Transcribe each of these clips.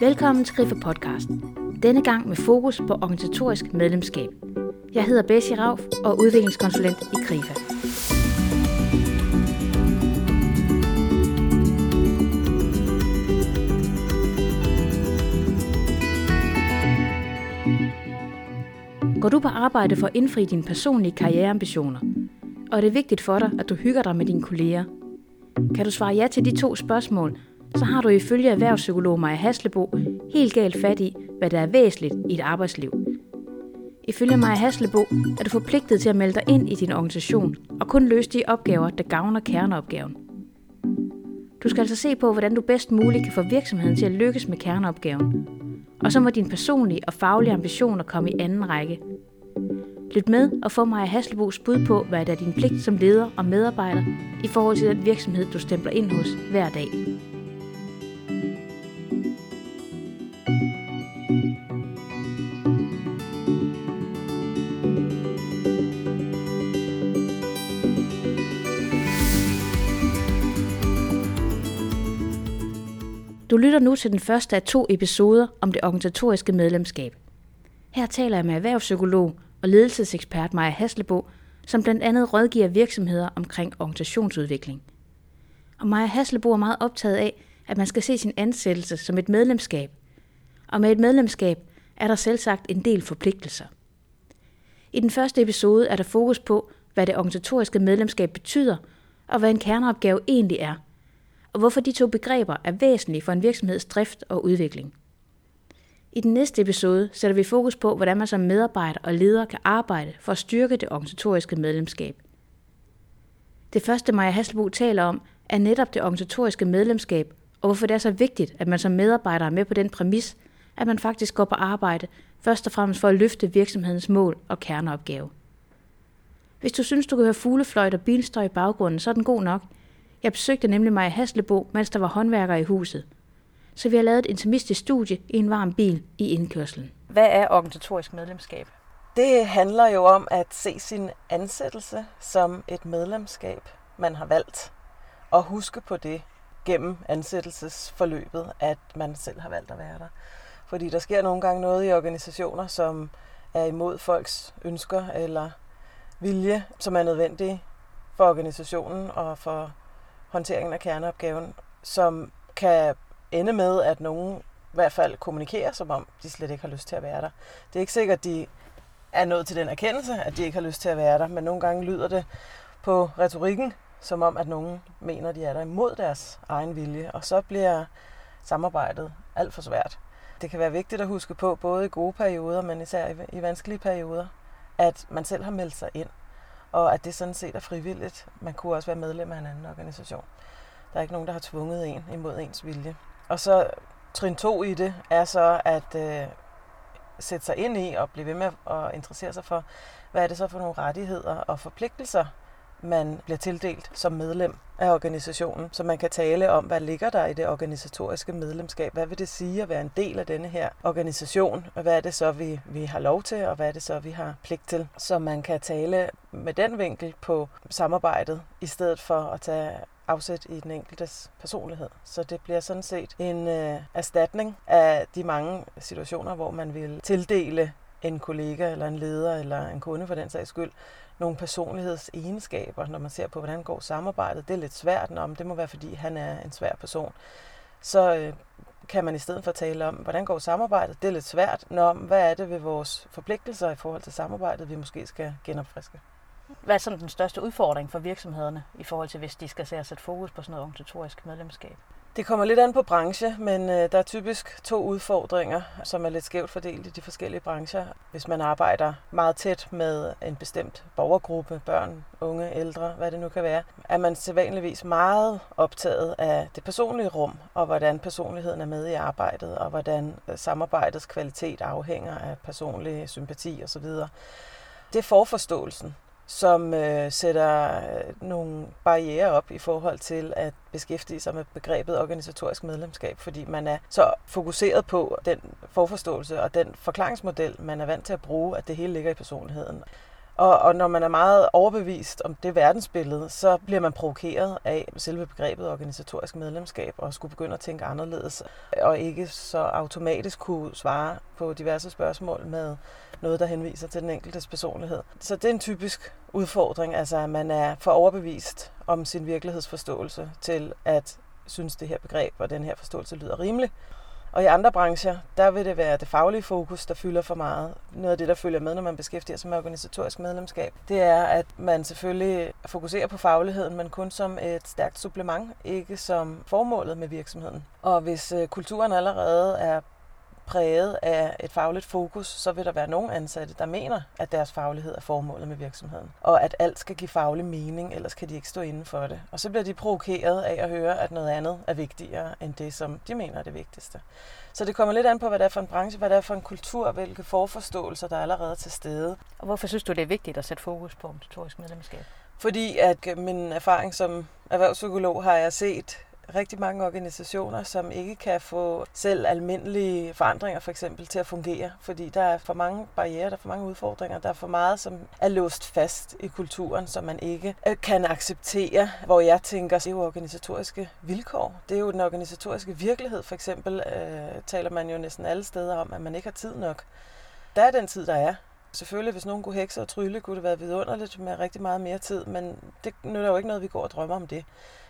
Velkommen til Griffe Podcast. Denne gang med fokus på organisatorisk medlemskab. Jeg hedder Bessie Rauf og er udviklingskonsulent i Grifa. Går du på arbejde for at indfri dine personlige karriereambitioner? Og er det vigtigt for dig, at du hygger dig med dine kolleger? Kan du svare ja til de to spørgsmål, så har du ifølge erhvervspsykolog Maja Haslebo helt galt fat i, hvad der er væsentligt i et arbejdsliv. Ifølge Maja Haslebo er du forpligtet til at melde dig ind i din organisation og kun løse de opgaver, der gavner kerneopgaven. Du skal altså se på, hvordan du bedst muligt kan få virksomheden til at lykkes med kerneopgaven. Og så må dine personlige og faglige ambitioner komme i anden række. Lyt med og få Maja Haslebos bud på, hvad der er din pligt som leder og medarbejder i forhold til den virksomhed, du stempler ind hos hver dag. Lytter nu til den første af to episoder om det organisatoriske medlemskab. Her taler jeg med erhvervspsykolog og ledelsesekspert Maja Haslebo, som blandt andet rådgiver virksomheder omkring organisationsudvikling. Og Maja Haslebo er meget optaget af, at man skal se sin ansættelse som et medlemskab. Og med et medlemskab er der selv sagt en del forpligtelser. I den første episode er der fokus på, hvad det organisatoriske medlemskab betyder, og hvad en kerneopgave egentlig er – og hvorfor de to begreber er væsentlige for en virksomheds drift og udvikling. I den næste episode sætter vi fokus på, hvordan man som medarbejder og leder kan arbejde for at styrke det organisatoriske medlemskab. Det første, Maja Hasselbo taler om, er netop det organisatoriske medlemskab, og hvorfor det er så vigtigt, at man som medarbejder er med på den præmis, at man faktisk går på arbejde, først og fremmest for at løfte virksomhedens mål og kerneopgave. Hvis du synes, du kan høre fuglefløjt og bilstøj i baggrunden, så er den god nok – jeg besøgte nemlig mig i Haslebo, mens der var håndværkere i huset. Så vi har lavet et intimistisk studie i en varm bil i indkørslen. Hvad er organisatorisk medlemskab? Det handler jo om at se sin ansættelse som et medlemskab, man har valgt. Og huske på det gennem ansættelsesforløbet, at man selv har valgt at være der. Fordi der sker nogle gange noget i organisationer, som er imod folks ønsker eller vilje, som er nødvendige for organisationen og for håndteringen af kerneopgaven, som kan ende med, at nogen i hvert fald kommunikerer, som om de slet ikke har lyst til at være der. Det er ikke sikkert, at de er nået til den erkendelse, at de ikke har lyst til at være der, men nogle gange lyder det på retorikken, som om, at nogen mener, de er der imod deres egen vilje, og så bliver samarbejdet alt for svært. Det kan være vigtigt at huske på, både i gode perioder, men især i vanskelige perioder, at man selv har meldt sig ind og at det sådan set er frivilligt. Man kunne også være medlem af en anden organisation. Der er ikke nogen, der har tvunget en imod ens vilje. Og så trin to i det er så at øh, sætte sig ind i og blive ved med at interessere sig for, hvad er det så for nogle rettigheder og forpligtelser, man bliver tildelt som medlem af organisationen, så man kan tale om, hvad ligger der i det organisatoriske medlemskab? Hvad vil det sige at være en del af denne her organisation? Og hvad er det så, vi, vi har lov til, og hvad er det så, vi har pligt til? Så man kan tale med den vinkel på samarbejdet, i stedet for at tage afsæt i den enkeltes personlighed. Så det bliver sådan set en øh, erstatning af de mange situationer, hvor man vil tildele en kollega eller en leder eller en kunde for den sags skyld nogle personlighedsegenskaber, når man ser på, hvordan går samarbejdet. Det er lidt svært, om det må være, fordi han er en svær person. Så øh, kan man i stedet for tale om, hvordan går samarbejdet. Det er lidt svært, når hvad er det ved vores forpligtelser i forhold til samarbejdet, vi måske skal genopfriske. Hvad er sådan den største udfordring for virksomhederne i forhold til, hvis de skal se at sætte fokus på sådan noget organisatorisk medlemskab? Det kommer lidt an på branche, men øh, der er typisk to udfordringer, som er lidt skævt fordelt i de forskellige brancher. Hvis man arbejder meget tæt med en bestemt borgergruppe, børn, unge, ældre, hvad det nu kan være, er man sædvanligvis meget optaget af det personlige rum, og hvordan personligheden er med i arbejdet, og hvordan øh, samarbejdets kvalitet afhænger af personlig sympati osv. Det er forforståelsen som øh, sætter øh, nogle barriere op i forhold til at beskæftige sig med begrebet organisatorisk medlemskab, fordi man er så fokuseret på den forforståelse og den forklaringsmodel, man er vant til at bruge, at det hele ligger i personligheden. Og, og når man er meget overbevist om det verdensbillede, så bliver man provokeret af selve begrebet organisatorisk medlemskab og skulle begynde at tænke anderledes og ikke så automatisk kunne svare på diverse spørgsmål med noget, der henviser til den enkeltes personlighed. Så det er en typisk udfordring, altså at man er for overbevist om sin virkelighedsforståelse til at synes, det her begreb og den her forståelse lyder rimelig. Og i andre brancher, der vil det være det faglige fokus, der fylder for meget. Noget af det, der følger med, når man beskæftiger sig med organisatorisk medlemskab, det er, at man selvfølgelig fokuserer på fagligheden, men kun som et stærkt supplement, ikke som formålet med virksomheden. Og hvis øh, kulturen allerede er præget af et fagligt fokus, så vil der være nogle ansatte, der mener, at deres faglighed er formålet med virksomheden. Og at alt skal give faglig mening, ellers kan de ikke stå inden for det. Og så bliver de provokeret af at høre, at noget andet er vigtigere end det, som de mener er det vigtigste. Så det kommer lidt an på, hvad det er for en branche, hvad det er for en kultur, hvilke forforståelser, der er allerede til stede. Og hvorfor synes du, det er vigtigt at sætte fokus på organisatorisk medlemskab? Fordi at min erfaring som erhvervspsykolog har jeg set rigtig mange organisationer, som ikke kan få selv almindelige forandringer for eksempel til at fungere, fordi der er for mange barriere, der er for mange udfordringer, der er for meget, som er låst fast i kulturen, som man ikke øh, kan acceptere, hvor jeg tænker, det er jo organisatoriske vilkår. Det er jo den organisatoriske virkelighed. For eksempel øh, taler man jo næsten alle steder om, at man ikke har tid nok. Der er den tid, der er. Selvfølgelig, hvis nogen kunne hekse og trylle, kunne det være vidunderligt med rigtig meget mere tid, men det nytter jo ikke noget, vi går og drømmer om det.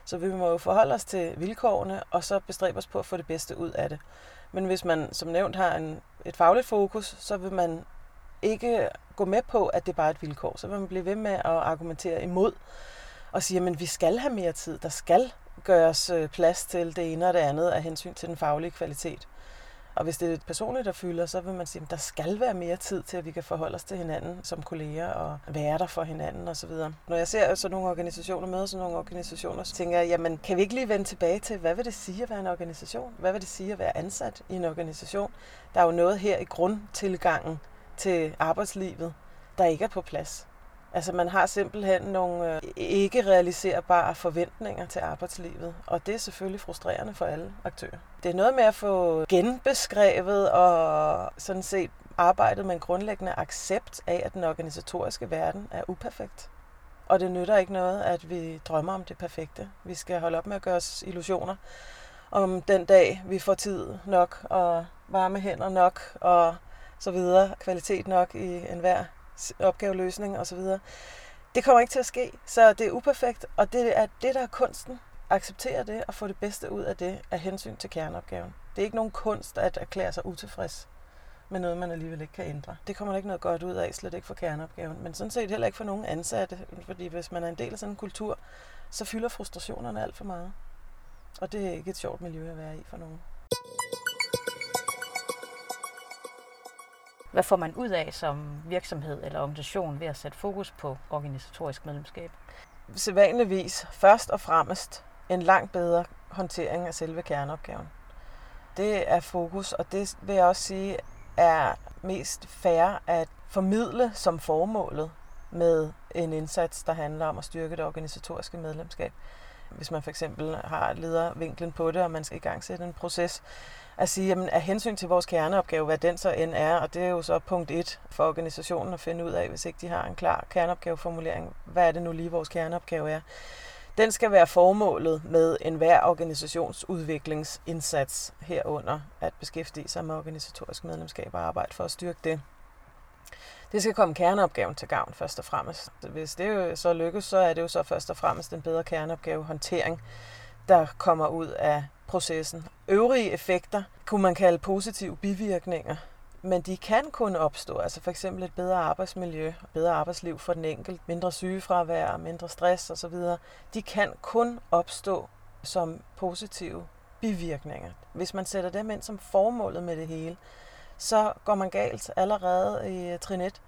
Så vi må jo forholde os til vilkårene, og så bestræbe os på at få det bedste ud af det. Men hvis man som nævnt har en, et fagligt fokus, så vil man ikke gå med på, at det bare er et vilkår. Så vil man blive ved med at argumentere imod og sige, at vi skal have mere tid. Der skal gøres øh, plads til det ene og det andet af hensyn til den faglige kvalitet. Og hvis det er personligt, der fylder, så vil man sige, at der skal være mere tid til, at vi kan forholde os til hinanden som kolleger og være der for hinanden osv. Når jeg ser sådan nogle organisationer, med, sådan nogle organisationer, så tænker jeg, jamen kan vi ikke lige vende tilbage til, hvad vil det sige at være en organisation? Hvad vil det sige at være ansat i en organisation? Der er jo noget her i grundtilgangen til arbejdslivet, der ikke er på plads. Altså man har simpelthen nogle øh, ikke realiserbare forventninger til arbejdslivet, og det er selvfølgelig frustrerende for alle aktører. Det er noget med at få genbeskrevet og sådan set arbejdet med en grundlæggende accept af, at den organisatoriske verden er uperfekt. Og det nytter ikke noget, at vi drømmer om det perfekte. Vi skal holde op med at gøre os illusioner om den dag, vi får tid nok og varme hænder nok og så videre, kvalitet nok i enhver opgaveløsning osv. Det kommer ikke til at ske, så det er uperfekt, og det er det, der er kunsten. Acceptere det og få det bedste ud af det af hensyn til kerneopgaven. Det er ikke nogen kunst at erklære sig utilfreds med noget, man alligevel ikke kan ændre. Det kommer der ikke noget godt ud af, slet ikke for kerneopgaven, men sådan set heller ikke for nogen ansatte, fordi hvis man er en del af sådan en kultur, så fylder frustrationerne alt for meget. Og det er ikke et sjovt miljø at være i for nogen. Hvad får man ud af som virksomhed eller organisation ved at sætte fokus på organisatorisk medlemskab? Sædvanligvis først og fremmest en langt bedre håndtering af selve kerneopgaven. Det er fokus, og det vil jeg også sige er mest fair at formidle som formålet med en indsats, der handler om at styrke det organisatoriske medlemskab. Hvis man for eksempel har ledervinklen på det, og man skal i gang sætte en proces, at sige, jamen af hensyn til vores kerneopgave, hvad den så end er, og det er jo så punkt et for organisationen at finde ud af, hvis ikke de har en klar kerneopgaveformulering, hvad er det nu lige vores kerneopgave er. Den skal være formålet med enhver organisationsudviklingsindsats herunder at beskæftige sig med organisatorisk medlemskab og arbejde for at styrke det. Det skal komme kerneopgaven til gavn først og fremmest. Hvis det jo så lykkes, så er det jo så først og fremmest en bedre kerneopgavehåndtering, der kommer ud af processen. Øvrige effekter kunne man kalde positive bivirkninger, men de kan kun opstå, altså for eksempel et bedre arbejdsmiljø, bedre arbejdsliv for den enkelte, mindre sygefravær, mindre stress osv. De kan kun opstå som positive bivirkninger. Hvis man sætter dem ind som formålet med det hele, så går man galt allerede i øh, trin 1,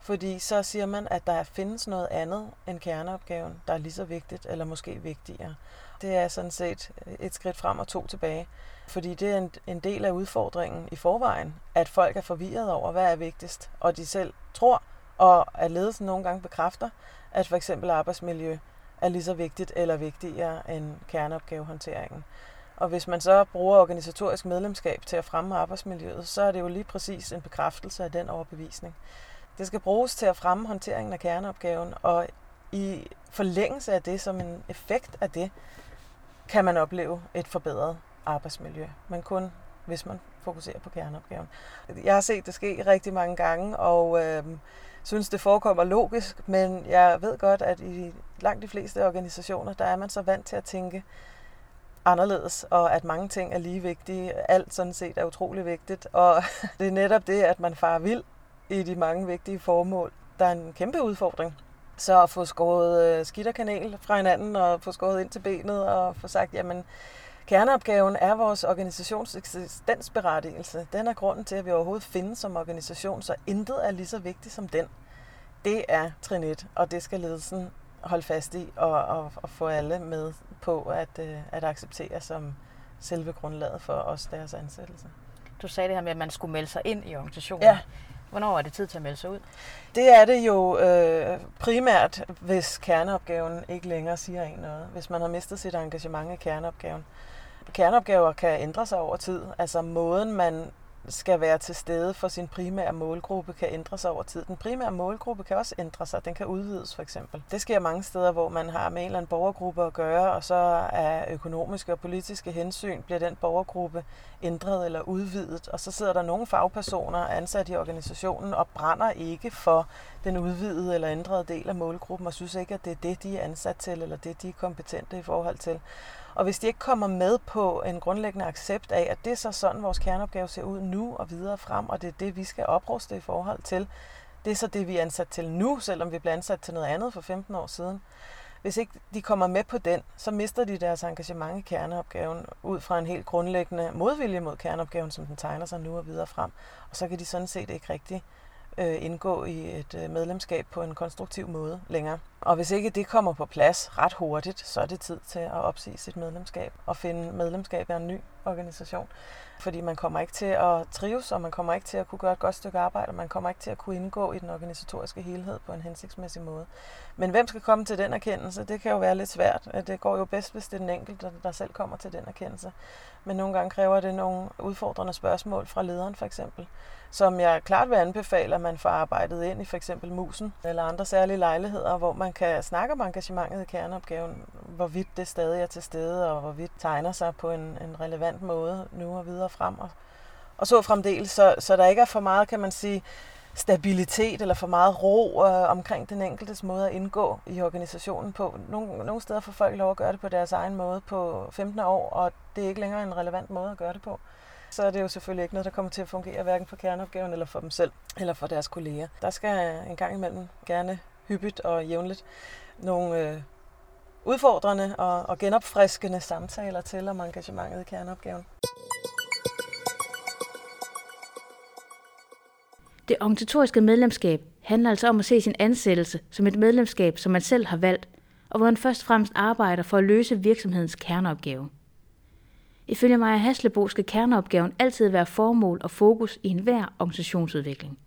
fordi så siger man, at der findes noget andet end kerneopgaven, der er lige så vigtigt eller måske vigtigere. Det er sådan set øh, et skridt frem og to tilbage. Fordi det er en, en del af udfordringen i forvejen, at folk er forvirret over, hvad er vigtigst, og de selv tror, og at ledelsen nogle gange bekræfter, at for eksempel arbejdsmiljø er lige så vigtigt eller vigtigere end kerneopgavehåndteringen. Og hvis man så bruger organisatorisk medlemskab til at fremme arbejdsmiljøet, så er det jo lige præcis en bekræftelse af den overbevisning. Det skal bruges til at fremme håndteringen af kerneopgaven, og i forlængelse af det, som en effekt af det, kan man opleve et forbedret arbejdsmiljø, men kun hvis man fokuserer på kerneopgaven. Jeg har set det ske rigtig mange gange, og øh, synes, det forekommer logisk, men jeg ved godt, at i langt de fleste organisationer, der er man så vant til at tænke anderledes, og at mange ting er lige vigtige. Alt sådan set er utrolig vigtigt, og det er netop det, at man farer vild i de mange vigtige formål, der er en kæmpe udfordring. Så at få skåret øh, skidt og kanel fra hinanden, og få skåret ind til benet, og få sagt, jamen, kerneopgaven er vores organisations eksistensberettigelse. Den er grunden til, at vi overhovedet findes som organisation, så intet er lige så vigtigt som den. Det er trinet, og det skal ledelsen holde fast i, og, og, og få alle med på at, øh, at acceptere som selve grundlaget for os deres ansættelse. Du sagde det her med, at man skulle melde sig ind i organisationen. Ja. Hvornår er det tid til at melde sig ud? Det er det jo øh, primært, hvis kerneopgaven ikke længere siger en noget. Hvis man har mistet sit engagement i kerneopgaven. Kerneopgaver kan ændre sig over tid. Altså måden, man skal være til stede for sin primære målgruppe, kan ændre sig over tid. Den primære målgruppe kan også ændre sig. Den kan udvides for eksempel. Det sker mange steder, hvor man har med en eller anden borgergruppe at gøre, og så af økonomiske og politiske hensyn bliver den borgergruppe ændret eller udvidet. Og så sidder der nogle fagpersoner ansat i organisationen og brænder ikke for den udvidede eller ændrede del af målgruppen, og synes ikke, at det er det, de er ansat til, eller det, de er kompetente i forhold til. Og hvis de ikke kommer med på en grundlæggende accept af, at det er så sådan, vores kerneopgave ser ud nu og videre frem, og det er det, vi skal opruste i forhold til, det er så det, vi er ansat til nu, selvom vi blev ansat til noget andet for 15 år siden. Hvis ikke de kommer med på den, så mister de deres engagement i kerneopgaven ud fra en helt grundlæggende modvilje mod kerneopgaven, som den tegner sig nu og videre frem. Og så kan de sådan set ikke rigtig øh, indgå i et øh, medlemskab på en konstruktiv måde længere. Og hvis ikke det kommer på plads ret hurtigt, så er det tid til at opsige sit medlemskab og finde medlemskab af en ny organisation. Fordi man kommer ikke til at trives, og man kommer ikke til at kunne gøre et godt stykke arbejde, og man kommer ikke til at kunne indgå i den organisatoriske helhed på en hensigtsmæssig måde. Men hvem skal komme til den erkendelse? Det kan jo være lidt svært. Det går jo bedst, hvis det er den enkelte, der selv kommer til den erkendelse. Men nogle gange kræver det nogle udfordrende spørgsmål fra lederen for eksempel som jeg klart vil anbefale, at man får arbejdet ind i for eksempel musen eller andre særlige lejligheder, hvor man kan snakke om engagementet i kerneopgaven, hvorvidt det stadig er til stede, og hvorvidt tegner sig på en, en relevant måde nu og videre frem. Og, og så fremdeles, så, så der ikke er for meget, kan man sige, stabilitet eller for meget ro øh, omkring den enkeltes måde at indgå i organisationen på. Nogle, nogle steder får folk lov at gøre det på deres egen måde på 15 år, og det er ikke længere en relevant måde at gøre det på så er det jo selvfølgelig ikke noget, der kommer til at fungere hverken for kerneopgaven eller for dem selv, eller for deres kolleger. Der skal en gang imellem gerne hyppigt og jævnligt nogle øh, udfordrende og, og genopfriskende samtaler til om engagementet i kerneopgaven. Det organisatoriske medlemskab handler altså om at se sin ansættelse som et medlemskab, som man selv har valgt, og hvor man først og fremmest arbejder for at løse virksomhedens kerneopgave. Ifølge Maja Haslebo skal kerneopgaven altid være formål og fokus i enhver organisationsudvikling.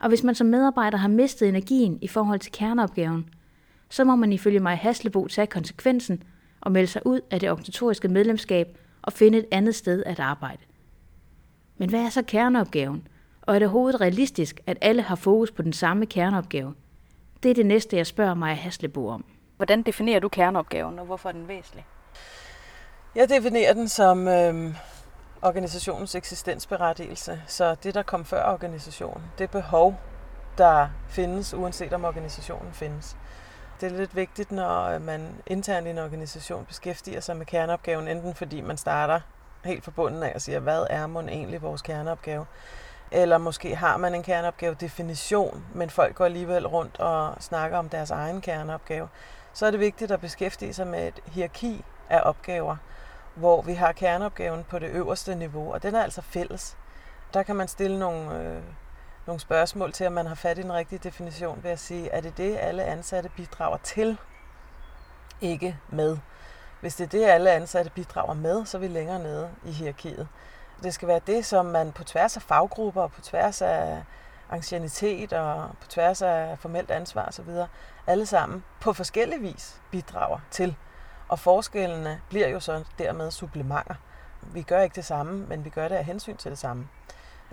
Og hvis man som medarbejder har mistet energien i forhold til kerneopgaven, så må man ifølge Maja Haslebo tage konsekvensen og melde sig ud af det organisatoriske medlemskab og finde et andet sted at arbejde. Men hvad er så kerneopgaven? Og er det overhovedet realistisk, at alle har fokus på den samme kerneopgave? Det er det næste, jeg spørger Maja Haslebo om. Hvordan definerer du kerneopgaven, og hvorfor er den væsentlig? Jeg definerer den som øh, organisationens eksistensberettigelse. Så det, der kom før organisationen, det behov, der findes, uanset om organisationen findes. Det er lidt vigtigt, når øh, man internt i en organisation beskæftiger sig med kerneopgaven, enten fordi man starter helt fra bunden af og siger, hvad er mon egentlig vores kerneopgave? Eller måske har man en kerneopgave definition, men folk går alligevel rundt og snakker om deres egen kerneopgave. Så er det vigtigt at beskæftige sig med et hierarki af opgaver, hvor vi har kerneopgaven på det øverste niveau, og den er altså fælles. Der kan man stille nogle, øh, nogle spørgsmål til, om man har fat i den rigtige definition ved at sige, er det det, alle ansatte bidrager til, ikke med. Hvis det er det, alle ansatte bidrager med, så er vi længere nede i hierarkiet. Det skal være det, som man på tværs af faggrupper og på tværs af ancienitet og på tværs af formelt ansvar osv., alle sammen på forskellig vis bidrager til. Og forskellene bliver jo så dermed supplementer. Vi gør ikke det samme, men vi gør det af hensyn til det samme.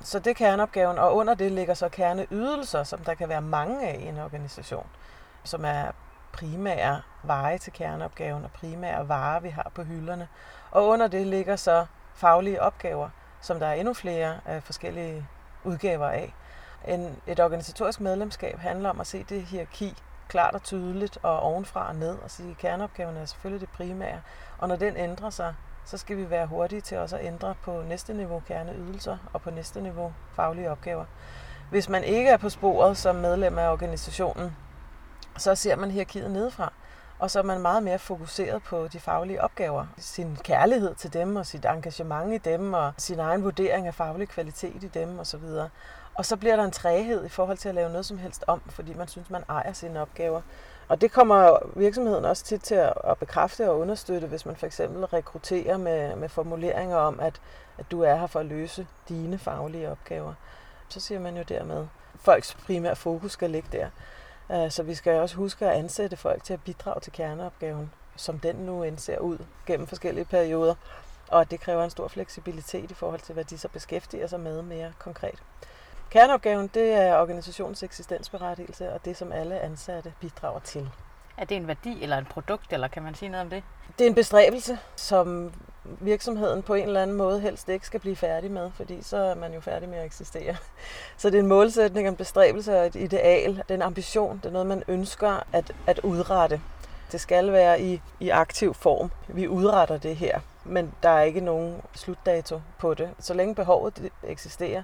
Så det er kerneopgaven, og under det ligger så kerneydelser, som der kan være mange af i en organisation, som er primære veje til kerneopgaven og primære varer, vi har på hylderne. Og under det ligger så faglige opgaver, som der er endnu flere af forskellige udgaver af. En, et organisatorisk medlemskab handler om at se det hierarki klart og tydeligt og ovenfra og ned og sige, at kerneopgaven er selvfølgelig det primære. Og når den ændrer sig, så skal vi være hurtige til også at ændre på næste niveau kerneydelser og på næste niveau faglige opgaver. Hvis man ikke er på sporet som medlem af organisationen, så ser man hierarkiet nedefra. Og så er man meget mere fokuseret på de faglige opgaver. Sin kærlighed til dem og sit engagement i dem og sin egen vurdering af faglig kvalitet i dem osv. Og så bliver der en træhed i forhold til at lave noget som helst om, fordi man synes, man ejer sine opgaver. Og det kommer virksomheden også tit til at bekræfte og understøtte, hvis man for eksempel rekrutterer med, med formuleringer om, at, at du er her for at løse dine faglige opgaver. Så siger man jo dermed, at folks primære fokus skal ligge der. Øh, så vi skal også huske at ansætte folk til at bidrage til kerneopgaven, som den nu end ser ud gennem forskellige perioder. Og det kræver en stor fleksibilitet i forhold til, hvad de så beskæftiger sig med mere konkret. Kerneopgaven, det er organisationens eksistensberettigelse, og det, som alle ansatte bidrager til. Er det en værdi eller et produkt, eller kan man sige noget om det? Det er en bestræbelse, som virksomheden på en eller anden måde helst ikke skal blive færdig med, fordi så er man jo færdig med at eksistere. Så det er en målsætning, en bestræbelse og et ideal. Det er en ambition, det er noget, man ønsker at, at udrette. Det skal være i, i aktiv form. Vi udretter det her, men der er ikke nogen slutdato på det. Så længe behovet eksisterer,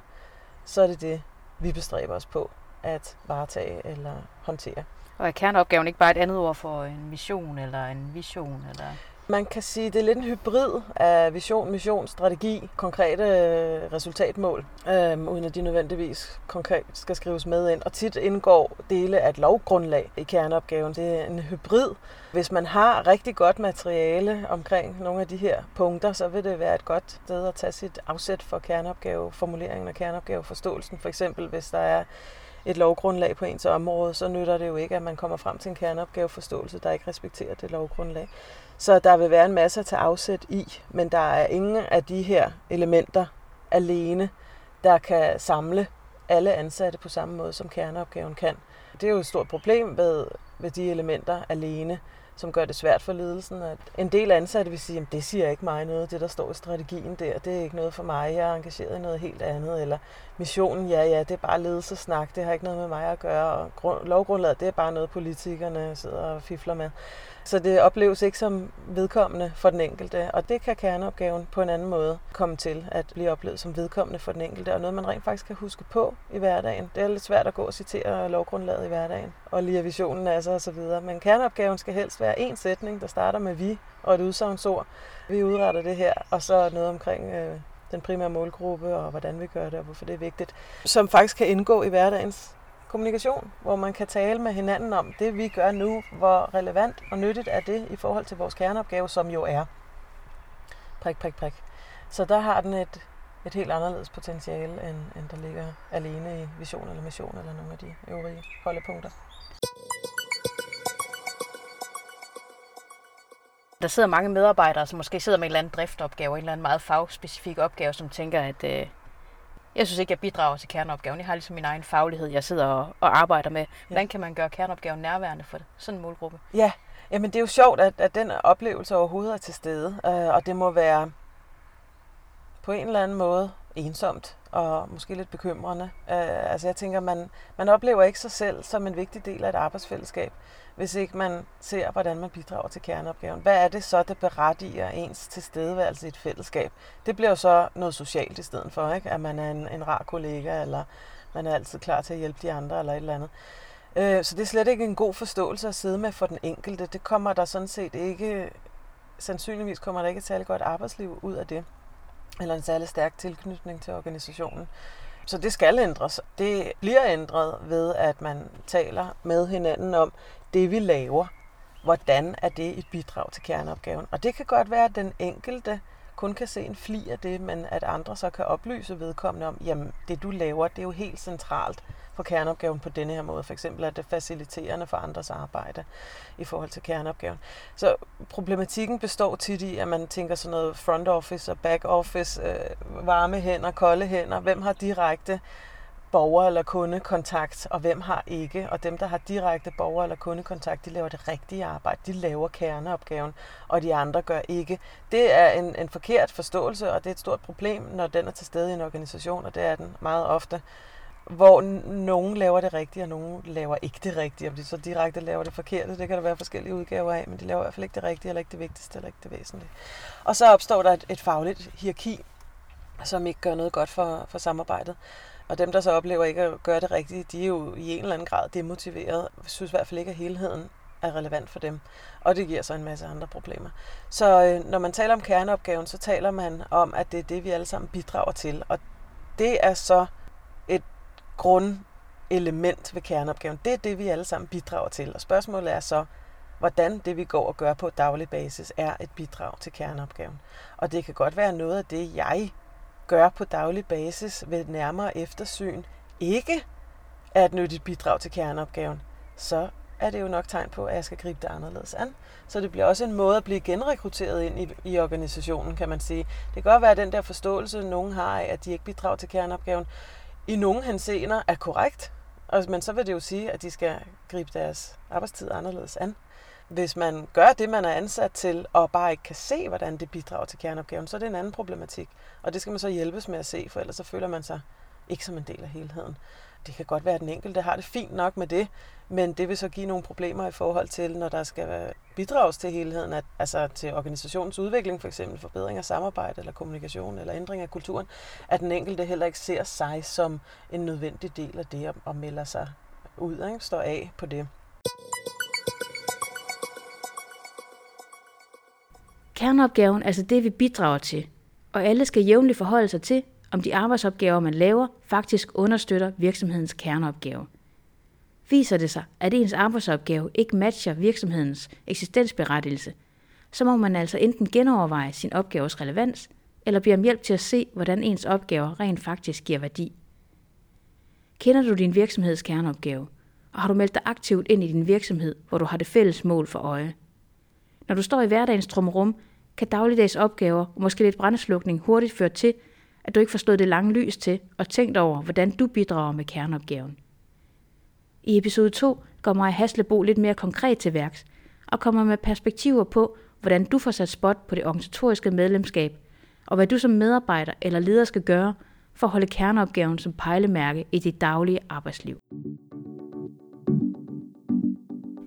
så er det det, vi bestræber os på at varetage eller håndtere. Og er kerneopgaven ikke bare et andet ord for en mission eller en vision? Eller? Man kan sige, at det er lidt en hybrid af vision, mission, strategi, konkrete øh, resultatmål, øh, uden at de nødvendigvis konkret skal skrives med ind. Og tit indgår dele af et lovgrundlag i kerneopgaven. Det er en hybrid. Hvis man har rigtig godt materiale omkring nogle af de her punkter, så vil det være et godt sted at tage sit afsæt for kerneopgaveformuleringen og kerneopgaveforståelsen. For eksempel, hvis der er et lovgrundlag på ens område, så nytter det jo ikke, at man kommer frem til en kerneopgaveforståelse, der ikke respekterer det lovgrundlag. Så der vil være en masse at tage afsæt i, men der er ingen af de her elementer alene, der kan samle alle ansatte på samme måde, som kerneopgaven kan. Det er jo et stort problem ved, ved de elementer alene, som gør det svært for ledelsen. At en del ansatte vil sige, at det siger ikke mig noget, det der står i strategien der, det er ikke noget for mig, jeg er engageret i noget helt andet. Eller missionen, ja ja, det er bare ledelsesnak, det har ikke noget med mig at gøre. Og lovgrundlaget, det er bare noget, politikerne sidder og fifler med. Så det opleves ikke som vedkommende for den enkelte, og det kan kerneopgaven på en anden måde komme til at blive oplevet som vedkommende for den enkelte, og noget man rent faktisk kan huske på i hverdagen. Det er lidt svært at gå og citere lovgrundlaget i hverdagen, og lige visionen af så osv. Men kerneopgaven skal helst være en sætning, der starter med vi og et udsagnsord. Vi udretter det her, og så noget omkring øh, den primære målgruppe, og hvordan vi gør det, og hvorfor det er vigtigt, som faktisk kan indgå i hverdagens kommunikation, hvor man kan tale med hinanden om det, vi gør nu, hvor relevant og nyttigt er det i forhold til vores kerneopgave, som jo er prik, prik, prik. Så der har den et, et helt anderledes potentiale, end, end der ligger alene i vision eller mission eller nogle af de øvrige holdepunkter. Der sidder mange medarbejdere, som måske sidder med en eller anden driftopgave, en eller anden meget fagspecifik opgave, som tænker, at øh, jeg synes ikke, jeg bidrager til kerneopgaven. Jeg har ligesom min egen faglighed, jeg sidder og, og arbejder med. Hvordan kan man gøre kerneopgaven nærværende for sådan en målgruppe? Ja, jamen det er jo sjovt, at, at den oplevelse overhovedet er til stede. Øh, og det må være på en eller anden måde ensomt og måske lidt bekymrende. Øh, altså jeg tænker, man, man oplever ikke sig selv som en vigtig del af et arbejdsfællesskab hvis ikke man ser, hvordan man bidrager til kerneopgaven. Hvad er det så, der berettiger ens tilstedeværelse i et fællesskab? Det bliver jo så noget socialt i stedet for, ikke? at man er en, en rar kollega, eller man er altid klar til at hjælpe de andre, eller et eller andet. Øh, så det er slet ikke en god forståelse at sidde med for den enkelte. Det kommer der sådan set ikke, sandsynligvis kommer der ikke et særligt godt arbejdsliv ud af det, eller en særlig stærk tilknytning til organisationen. Så det skal ændres. Det bliver ændret ved, at man taler med hinanden om, det vi laver, hvordan er det et bidrag til kerneopgaven. Og det kan godt være, at den enkelte kun kan se en fli af det, men at andre så kan oplyse vedkommende om, jamen det du laver, det er jo helt centralt for kerneopgaven på denne her måde. For eksempel er det faciliterende for andres arbejde i forhold til kerneopgaven. Så problematikken består tit i, at man tænker sådan noget front office og back office, øh, varme hænder, kolde hænder. Hvem har direkte borger- eller kundekontakt, og hvem har ikke. Og dem, der har direkte borger- eller kundekontakt, de laver det rigtige arbejde. De laver kerneopgaven, og de andre gør ikke. Det er en, en forkert forståelse, og det er et stort problem, når den er til stede i en organisation, og det er den meget ofte hvor nogen laver det rigtige, og nogen laver ikke det rigtige. Om de så direkte laver det forkerte, det kan der være forskellige udgaver af, men de laver i hvert fald ikke det rigtige, eller ikke det vigtigste, eller ikke det væsentlige. Og så opstår der et, et fagligt hierarki, som ikke gør noget godt for, for samarbejdet. Og dem, der så oplever ikke at gøre det rigtigt, de er jo i en eller anden grad demotiveret. Jeg synes i hvert fald ikke, at helheden er relevant for dem. Og det giver så en masse andre problemer. Så øh, når man taler om kerneopgaven, så taler man om, at det er det, vi alle sammen bidrager til. Og det er så et grundelement ved kerneopgaven. Det er det, vi alle sammen bidrager til. Og spørgsmålet er så, hvordan det, vi går og gør på daglig basis, er et bidrag til kerneopgaven. Og det kan godt være noget af det, jeg gør på daglig basis ved nærmere eftersyn, ikke er et nyttigt bidrag til kerneopgaven, så er det jo nok tegn på, at jeg skal gribe det anderledes an. Så det bliver også en måde at blive genrekrutteret ind i, i organisationen, kan man sige. Det kan godt være, at den der forståelse, nogen har af, at de ikke bidrager til kerneopgaven, i nogle henseender er korrekt, men så vil det jo sige, at de skal gribe deres arbejdstid anderledes an. Hvis man gør det, man er ansat til, og bare ikke kan se, hvordan det bidrager til kerneopgaven, så er det en anden problematik. Og det skal man så hjælpes med at se, for ellers så føler man sig ikke som en del af helheden. Det kan godt være, at den enkelte har det fint nok med det, men det vil så give nogle problemer i forhold til, når der skal bidrages til helheden, at, altså til organisationens udvikling, for eksempel forbedring af samarbejde eller kommunikation eller ændring af kulturen, at den enkelte heller ikke ser sig som en nødvendig del af det og melder sig ud, og står af på det. Kerneopgaven altså det, vi bidrager til, og alle skal jævnligt forholde sig til, om de arbejdsopgaver, man laver, faktisk understøtter virksomhedens kerneopgave. Viser det sig, at ens arbejdsopgave ikke matcher virksomhedens eksistensberettigelse, så må man altså enten genoverveje sin opgaves relevans, eller bede om hjælp til at se, hvordan ens opgaver rent faktisk giver værdi. Kender du din virksomheds kerneopgave, og har du meldt dig aktivt ind i din virksomhed, hvor du har det fælles mål for øje? Når du står i hverdagens trummerum, kan dagligdags opgaver og måske lidt brandslukning hurtigt føre til, at du ikke forstod det lange lys til og tænkt over, hvordan du bidrager med kerneopgaven. I episode 2 går Maja Haslebo lidt mere konkret til værks og kommer med perspektiver på, hvordan du får sat spot på det organisatoriske medlemskab, og hvad du som medarbejder eller leder skal gøre for at holde kerneopgaven som pejlemærke i dit daglige arbejdsliv.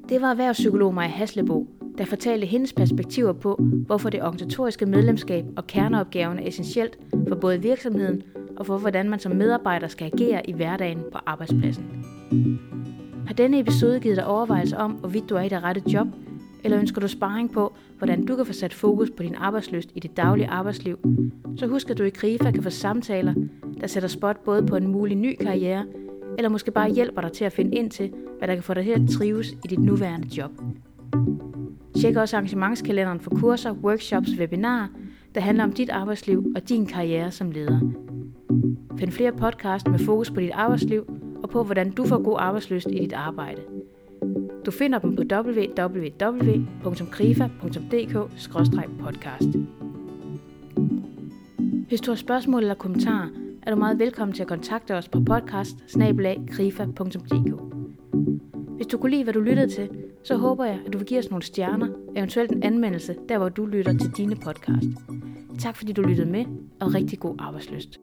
Det var erhvervspsykolog Maja Haslebo, der fortalte hendes perspektiver på, hvorfor det organisatoriske medlemskab og kerneopgaven er essentielt for både virksomheden og for, hvordan man som medarbejder skal agere i hverdagen på arbejdspladsen. Har denne episode givet dig overvejelser om, hvorvidt du er i det rette job, eller ønsker du sparring på, hvordan du kan få sat fokus på din arbejdsløst i dit daglige arbejdsliv, så husk at du i KRIFA kan få samtaler, der sætter spot både på en mulig ny karriere, eller måske bare hjælper dig til at finde ind til, hvad der kan få dig til at trives i dit nuværende job. Tjek også arrangementskalenderen for kurser, workshops webinarer, der handler om dit arbejdsliv og din karriere som leder. Find flere podcast med fokus på dit arbejdsliv og på, hvordan du får god arbejdsløst i dit arbejde. Du finder dem på www.krifa.dk-podcast. Hvis du har spørgsmål eller kommentarer, er du meget velkommen til at kontakte os på podcast hvis du kunne lide, hvad du lyttede til, så håber jeg, at du vil give os nogle stjerner, eventuelt en anmeldelse, der hvor du lytter til dine podcast. Tak fordi du lyttede med, og rigtig god arbejdsløst.